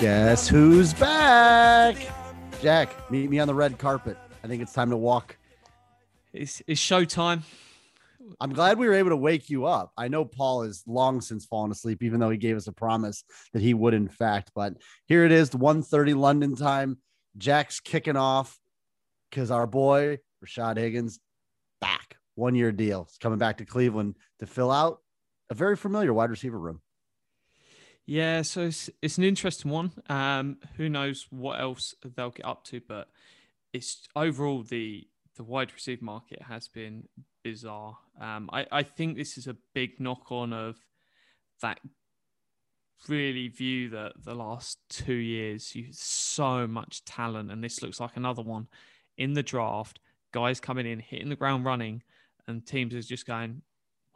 Guess who's back? Jack, meet me on the red carpet. I think it's time to walk. It's, it's showtime. I'm glad we were able to wake you up. I know Paul is long since fallen asleep, even though he gave us a promise that he would, in fact. But here it is, 1:30 London time. Jack's kicking off because our boy Rashard Higgins back, one year deal. He's coming back to Cleveland to fill out a very familiar wide receiver room. Yeah, so it's, it's an interesting one. Um, who knows what else they'll get up to, but it's overall the the wide receiver market has been bizarre. Um, I, I think this is a big knock on of that really view that the last two years you so much talent and this looks like another one in the draft guys coming in hitting the ground running and teams is just going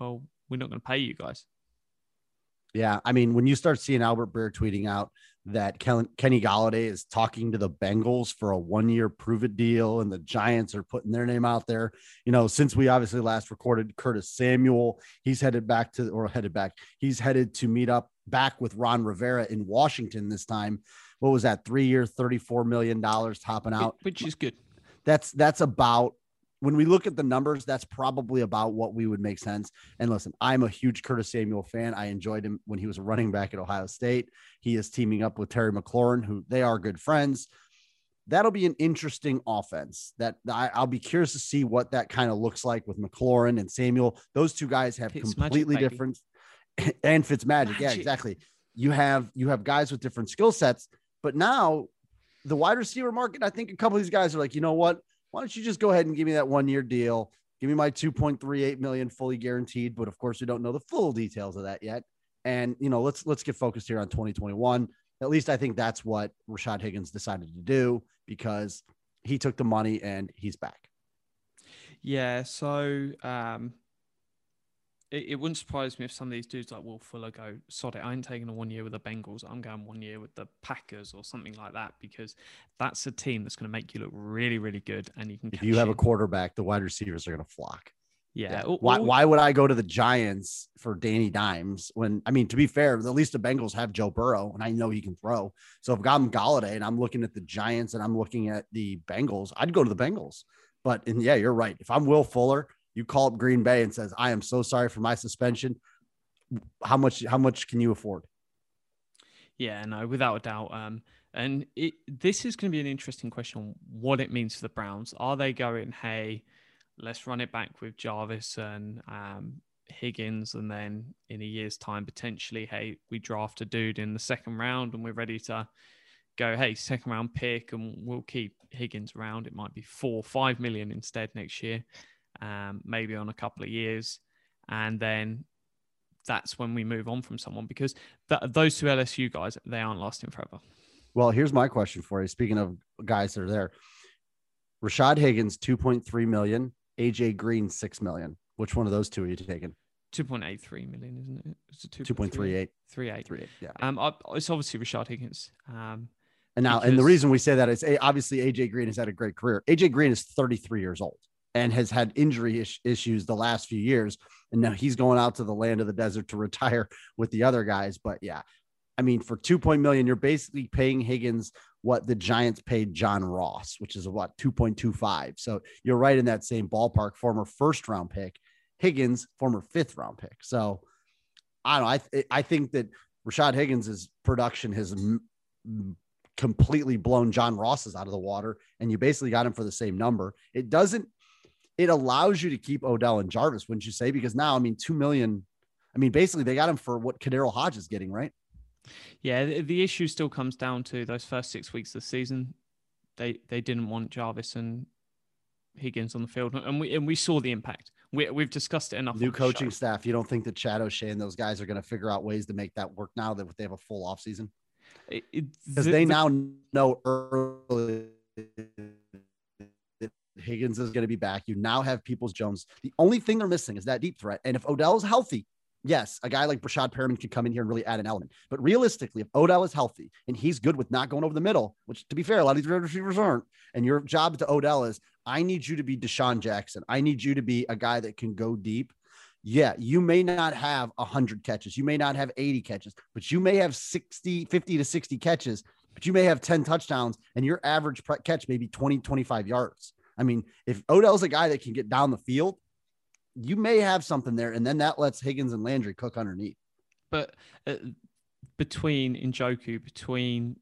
well we're not going to pay you guys Yeah, I mean, when you start seeing Albert Breer tweeting out that Ken- Kenny Golladay is talking to the Bengals for a one-year prove-it deal, and the Giants are putting their name out there, you know, since we obviously last recorded Curtis Samuel, he's headed back to or headed back, he's headed to meet up back with Ron Rivera in Washington this time. What was that? Three-year, thirty-four million dollars topping out which is good that's that's about when we look at the numbers, that's probably about what we would make sense. And listen, I'm a huge Curtis Samuel fan. I enjoyed him when he was a running back at Ohio State. He is teaming up with Terry McLaurin, who they are good friends. That'll be an interesting offense. That I, I'll be curious to see what that kind of looks like with McLaurin and Samuel. Those two guys have completely baby. different and Fitzmagic. Yeah, Magic. exactly. You have you have guys with different skill sets, but now the wide receiver market, I think a couple of these guys are like, you know what? Why don't you just go ahead and give me that one year deal? Give me my 2.38 million fully guaranteed, but of course we don't know the full details of that yet. And you know, let's let's get focused here on 2021. At least I think that's what Rashard Higgins decided to do because he took the money and he's back. Yeah, so um, it, it wouldn't surprise me if some of these dudes like Will Fuller go, sod it, I ain't taking a one year with the Bengals. I'm going one year with the Packers or something like that because that's a team that's going to make you look really, really good. And you can, If you have a quarterback, the wide receivers are going to flock. yeah, or- Why, why would I go to the Giants for Danny Dimes when I mean to be fair, at least the Bengals have Joe Burrow and I know he can throw. So if I'm Golladay and I'm looking at the Giants and I'm looking at the Bengals, I'd go to the Bengals. But and yeah, you're right. If I'm Will Fuller, you call up Green Bay and says, I am so sorry for my suspension. How much how much can you afford? Yeah, no, without a doubt. Um, and it, this is going to be an interesting question what it means for the Browns. Are they going, hey, let's run it back with Jarvis and um, Higgins, and then in a year's time, potentially, hey, we draft a dude in the second round and we're ready to go, hey, second round pick, and we'll keep Higgins around. It might be four, five million instead next year, um, maybe on a couple of years. And then that's when we move on from someone because th- those two LSU guys, they aren't lasting forever. Well, here's my question for you. Speaking of guys that are there, Rashard Higgins, 2.3 million, AJ Green, 6 million. Which one of those two are you taking? 2.83 million, isn't it? It's a 2.38. 38. Three. Yeah. Um, I, it's obviously Rashard Higgins. Um, And now, and the reason we say that is obviously AJ Green has had a great career. AJ Green is 33 years old and has had injury is- issues the last few years. And now he's going out to the land of the desert to retire with the other guys. But yeah, I mean, for 2. million, you're basically paying Higgins what the Giants paid John Ross, which is what 2.25. So you're right in that same ballpark. Former first round pick, Higgins, former fifth round pick. So I don't know. I, th- I think that Rashard Higgins' production has m- m- completely blown John Ross's out of the water, and you basically got him for the same number. It doesn't. It allows you to keep Odell and Jarvis, wouldn't you say? Because now, I mean, two million. I mean, basically, they got him for what KhaDarel Hodge is getting, right? yeah, the, the issue still comes down to those first six weeks of the season. They they didn't want Jarvis and Higgins on the field, and we and we saw the impact. we, we've discussed it enough. New coaching staff. You don't think that Chad O'Shea and those guys are going to figure out ways to make that work now that they have a full offseason? It- it- Because the- they the- now know early Higgins is going to be back. You now have Peoples Jones. The only thing they're missing is that deep threat. And if Odell is healthy, yes, a guy like Breshad Perriman could come in here and really add an element. But realistically, if Odell is healthy and he's good with not going over the middle, which to be fair, a lot of these receivers aren't, and your job to Odell is, I need you to be DeSean Jackson. I need you to be a guy that can go deep. Yeah, you may not have 100 catches. You may not have 80 catches, but you may have 60, 50 to 60 catches, but you may have 10 touchdowns and your average catch may be 20, 25 yards. I mean, if Odell's a guy that can get down the field, you may have something there. And then that lets Higgins and Landry cook underneath. but uh, between Njoku, between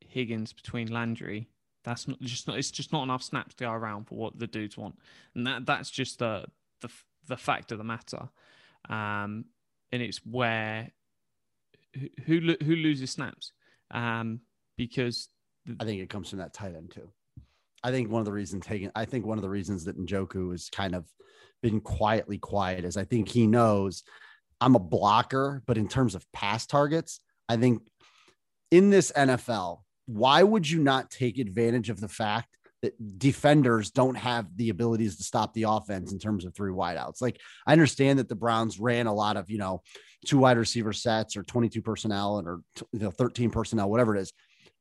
Higgins, between Landry, that's not just not. It's just not enough snaps to go around for what the dudes want, and that that's just the the the fact of the matter. Um, and it's where who who, who loses snaps, um, because I think it comes from that tight end too. I think one of the reasons Higgins, I think one of the reasons that Njoku has kind of been quietly quiet is I think he knows I'm a blocker, but in terms of pass targets, I think in this NFL, why would you not take advantage of the fact that defenders don't have the abilities to stop the offense in terms of three wideouts? Like I understand that the Browns ran a lot of, you know, two wide receiver sets or 22 personnel or you know, 13 personnel, whatever it is.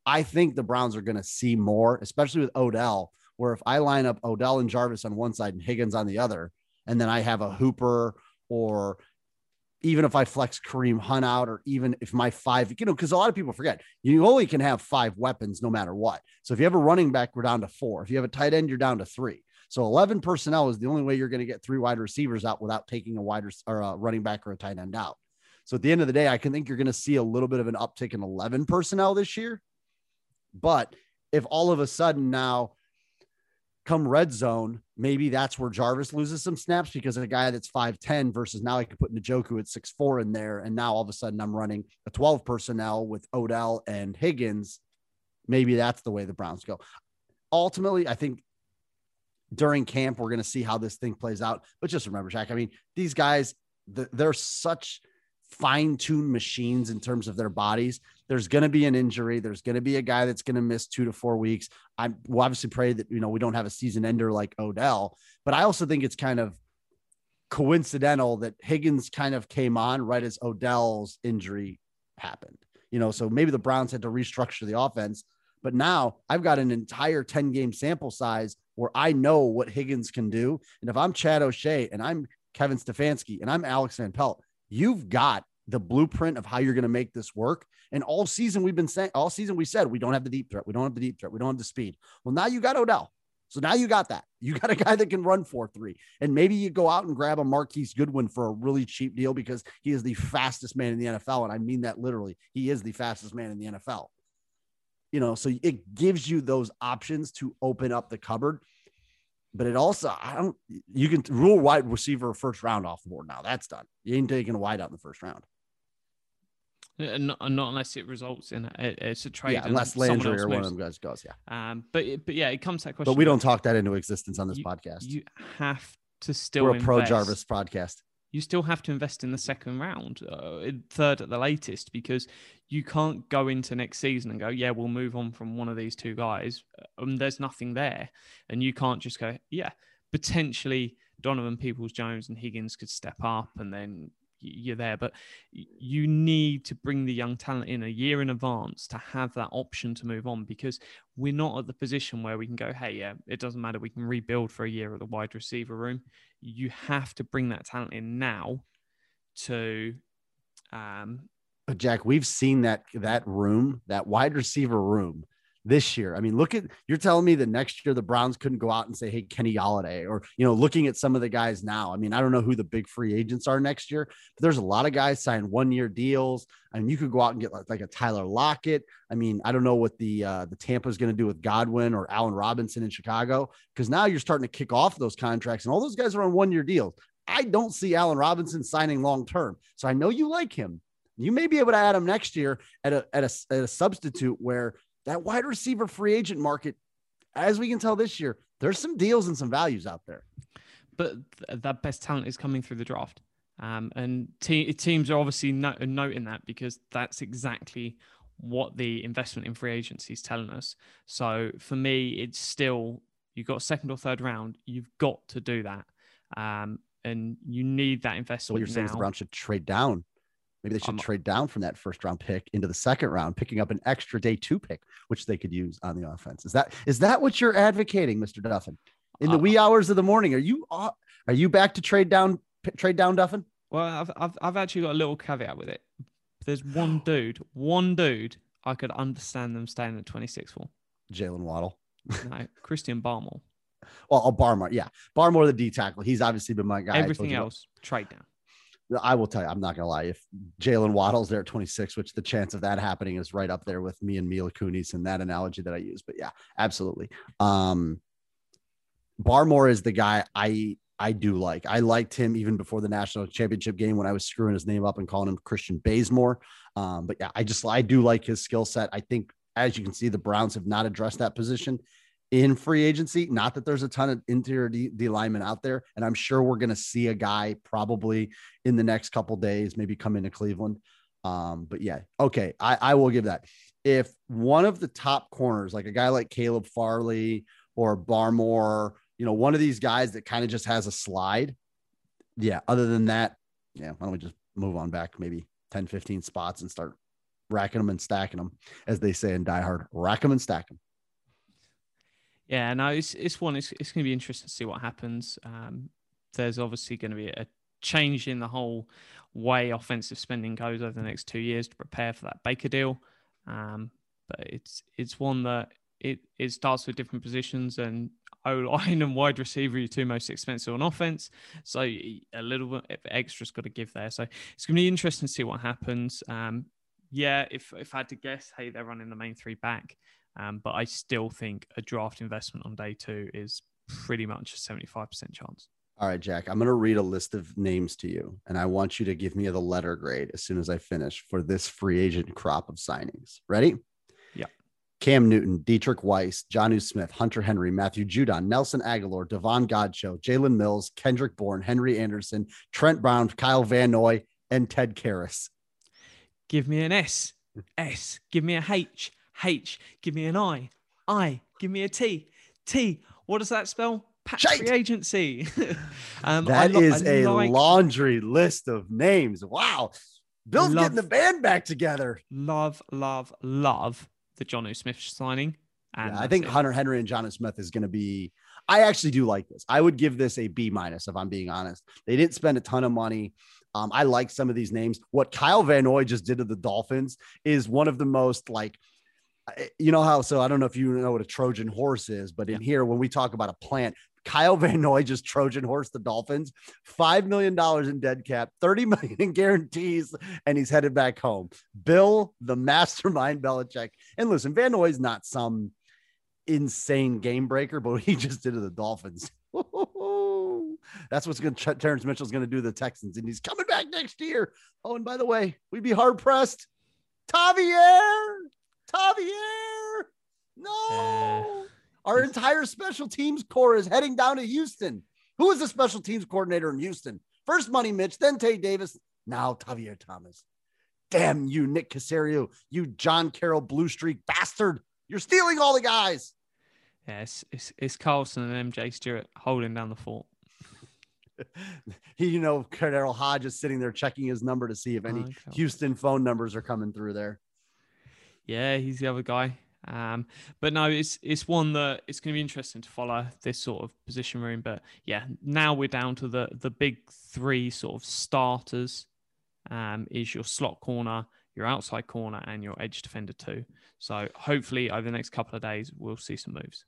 I think the Browns are going to see more, especially with Odell, where if I line up Odell and Jarvis on one side and Higgins on the other, and then I have a Hooper or even if I flex Kareem Hunt out, or even if my five, you know, because a lot of people forget you only can have five weapons no matter what. So if you have a running back, we're down to four. If you have a tight end, you're down to three. So 11 personnel is the only way you're going to get three wide receivers out without taking a wide rec- or a running back or a tight end out. So at the end of the day, I can think you're going to see a little bit of an uptick in 11 personnel this year. But if all of a sudden now come red zone, maybe that's where Jarvis loses some snaps because a guy that's 5'10 versus now I could put Njoku at 6'4 in there. And now all of a sudden I'm running a 12 personnel with Odell and Higgins. Maybe that's the way the Browns go. Ultimately, I think during camp, we're going to see how this thing plays out. But just remember, Jack, I mean, these guys, they're such fine tuned machines in terms of their bodies. There's going to be an injury. There's going to be a guy that's going to miss two to four weeks. I will obviously pray that, you know, we don't have a season ender like Odell, but I also think it's kind of coincidental that Higgins kind of came on right as Odell's injury happened, you know, so maybe the Browns had to restructure the offense. But now I've got an entire 10 game sample size where I know what Higgins can do. And if I'm Chad O'Shea and I'm Kevin Stefanski and I'm Alex Van Pelt, you've got the blueprint of how you're going to make this work. And all season we've been saying, all season we said we don't have the deep threat, we don't have the deep threat, we don't have the speed. Well, now you got Odell. So now you got that. You got a guy that can run 4 3. And maybe you go out and grab a Marquise Goodwin for a really cheap deal because he is the fastest man in the NFL. And I mean that literally. He is the fastest man in the NFL. You know, so it gives you those options to open up the cupboard. But it also, I don't, you can rule wide receiver first round off the board now. That's done. You ain't taking a wide out in the first round. And not, not unless it results in a, it's a trade. Yeah, unless Landry or one of them guys goes. Yeah. Um, but it- but yeah, it comes to that question. But we don't talk that into existence on this you- podcast. You have to still. We're a pro. Jarvis podcast. you still have to invest in the second round, uh, third at the latest, because you can't go into next season and go, yeah, we'll move on from one of these two guys. Um, there's nothing there, and you can't just go, yeah, potentially Donovan Peoples Jones and Higgins could step up, and then you're there. But you need to bring the young talent in a year in advance to have that option to move on because we're not at the position where we can go, hey, yeah, it doesn't matter. We can rebuild for a year at the wide receiver room. You have to bring that talent in now to um But Jack, we've seen that that room, that wide receiver room this year. I mean, look at you're telling me that next year the Browns couldn't go out and say, "Hey, Kenny Golladay," or you know, looking at some of the guys now. I mean, I don't know who the big free agents are next year, but there's a lot of guys signing one year deals. I mean, you could go out and get like, like a Tyler Lockett. I mean, I don't know what the uh, the Tampa is going to do with Godwin or Allen Robinson in Chicago because now you're starting to kick off those contracts, and all those guys are on one year deals. I don't see Allen Robinson signing long term, so I know you like him. You may be able to add him next year at a, at a at a substitute where that wide receiver free agent market, as we can tell this year, there's some deals and some values out there. but th- that best talent is coming through the draft. Um, and te- teams are obviously no- noting that because that's exactly what the investment in free agency is telling us. So for me, it's still you've got second or third round, you've got to do that. Um, and you need that investment what you're saying is the now. Browns should trade down. Maybe they should I'm- trade down from that first round pick into the second round, picking up an extra day two pick, which they could use on the offense. Is that is that what you're advocating, Mr. Duffin? In the Uh, wee hours of the morning, are you are you back to trade down p- trade down Duffin? Well, I've, I've I've actually got a little caveat with it. There's one dude, one dude I could understand them staying at 26 for. Jaylen Waddle. No, Christian Barmore. Well, oh, Barmore, yeah, Barmore the D tackle. He's obviously been my guy. Everything about. else, trade down. I will tell you, I'm not gonna lie. If Jaylen Waddle's there at 26, which the chance of that happening is right up there with me and Mila Kunis and that analogy that I use. But yeah, absolutely. Um Barmore is the guy I I do like. I liked him even before the national championship game when I was screwing his name up and calling him Christian Bazemore. Um, but yeah, I just I do like his skill set. I think as you can see, the Browns have not addressed that position in free agency. Not that there's a ton of interior D, D linemen out there, and I'm sure we're going to see a guy probably in the next couple days, maybe come into Cleveland. Um, but yeah, okay, I, I will give that. If one of the top corners, like a guy like Caleb Farley or Barmore, you know, one of these guys that kind of just has a slide. Yeah. Other than that, yeah, why don't we just move on back maybe 10, 15 spots and start racking them and stacking them, as they say in Die Hard, rack them and stack them. Yeah, no, it's it's one. It's it's going to be interesting to see what happens. Um, there's obviously going to be a change in the whole way offensive spending goes over the next two years to prepare for that Baker deal. Um, but it's it's one that it it starts with different positions and O line and wide receiver are your two most expensive on offense. So a little bit extra's got to give there. So it's going to be interesting to see what happens. Um, yeah, if if I had to guess, hey, they're running the main three back. Um, but I still think a draft investment on day two is pretty much a 75% chance. All right, Jack, I'm going to read a list of names to you, and I want you to give me the letter grade as soon as I finish for this free agent crop of signings. Ready? Yeah. Cam Newton, Deatrich Wise, Jonnu Smith, Hunter Henry, Matthew Judon, Nelson Agholor, Davon Godchaux, Jalen Mills, Kendrick Bourne, Henry Anderson, Trent Brown, Kyle Van Noy, and Ted Karras. Give me an S, S. Give me a H, H. Give me an I, I. Give me a T, T. What does that spell? Patch Shite. free agency. um, That lo- is a like- laundry list of names. Wow. Bill's Love- getting the band back together. love, love, love the John O. Smith signing. And Yeah, I think it. Hunter Henry and John Smith is going to be. I actually do like this. I would give this a B minus if I'm being honest. They didn't spend a ton of money. Um, I like some of these names. What Kyle Van Noy just did to the Dolphins is one of the most like, you know how. So I don't know if you know what a Trojan horse is, but in here when we talk about a plant, Kyle Van Noy just Trojan horse the Dolphins, five million dollars in dead cap, thirty million in guarantees, and he's headed back home. Bill, the mastermind Belichick, and listen, Van Noy's not some insane game breaker, but he just did to the Dolphins. That's what's going to Terrence Mitchell's going to do to the Texans, and he's coming back next year. Oh, and by the way, we'd be hard pressed. Tavier, Tavier, no. Uh, Our entire special teams core is heading down to Houston. Who is the special teams coordinator in Houston? First Money Mitch, then Tae Davis, now Tavierre Thomas. Damn you, Nick Caserio, you John Carroll Blue Streak bastard. You're stealing all the guys. Yeah, it's, it's, it's Carlson and MJ Stewart holding down the fort. He, you know, KhaDarel Hodge is sitting there checking his number to see if any Okay. Houston phone numbers are coming through there. Yeah, he's the other guy. Um, but no, it's it's one that it's going to be interesting to follow this sort of position room. But yeah, now we're down to the the big three sort of starters. Um, is your slot corner, your outside corner, and your edge defender too. So hopefully over the next couple of days we'll see some moves.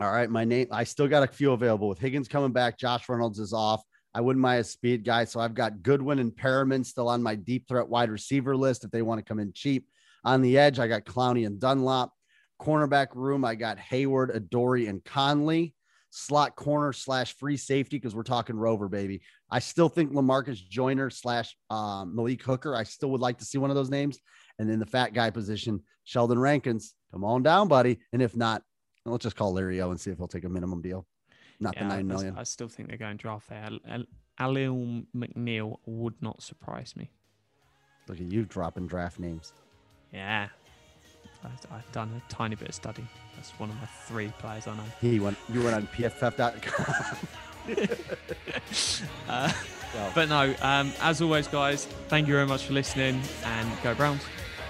All right, my name. I still got a few available with Higgins coming back. Josh Reynolds is off. I wouldn't mind a speed guy, so I've got Goodwin and Perriman still on my deep threat wide receiver list if they want to come in cheap. On the edge, I got Clowney and Dunlop. Cornerback room, I got Hayward, Adoree', and Conley. Slot corner slash free safety because we're talking Rover, baby. I still think Lamarcus Joyner slash um, Malik Hooker. I still would like to see one of those names. And then the fat guy position, Sheldon Rankins. Come on down, buddy. And if not, let's just call Larry O and see if he'll take a minimum deal. Not the Yeah, nine I- I still think they're going to draft there. Al- Al- Alim McNeill would not surprise me. Look at you dropping draft names. Yeah. I've, I've done a tiny bit of study. That's one of my three players I know. He went. You went on PFF.com. Uh, Yeah. But no, um, as always, guys, thank you very much for listening and go Browns.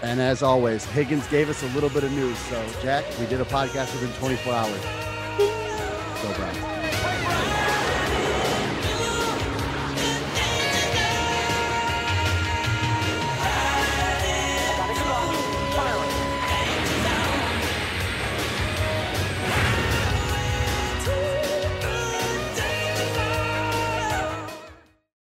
and as always, Higgins gave us a little bit of news. So Jack, we did a podcast within 24 hours. Go Browns.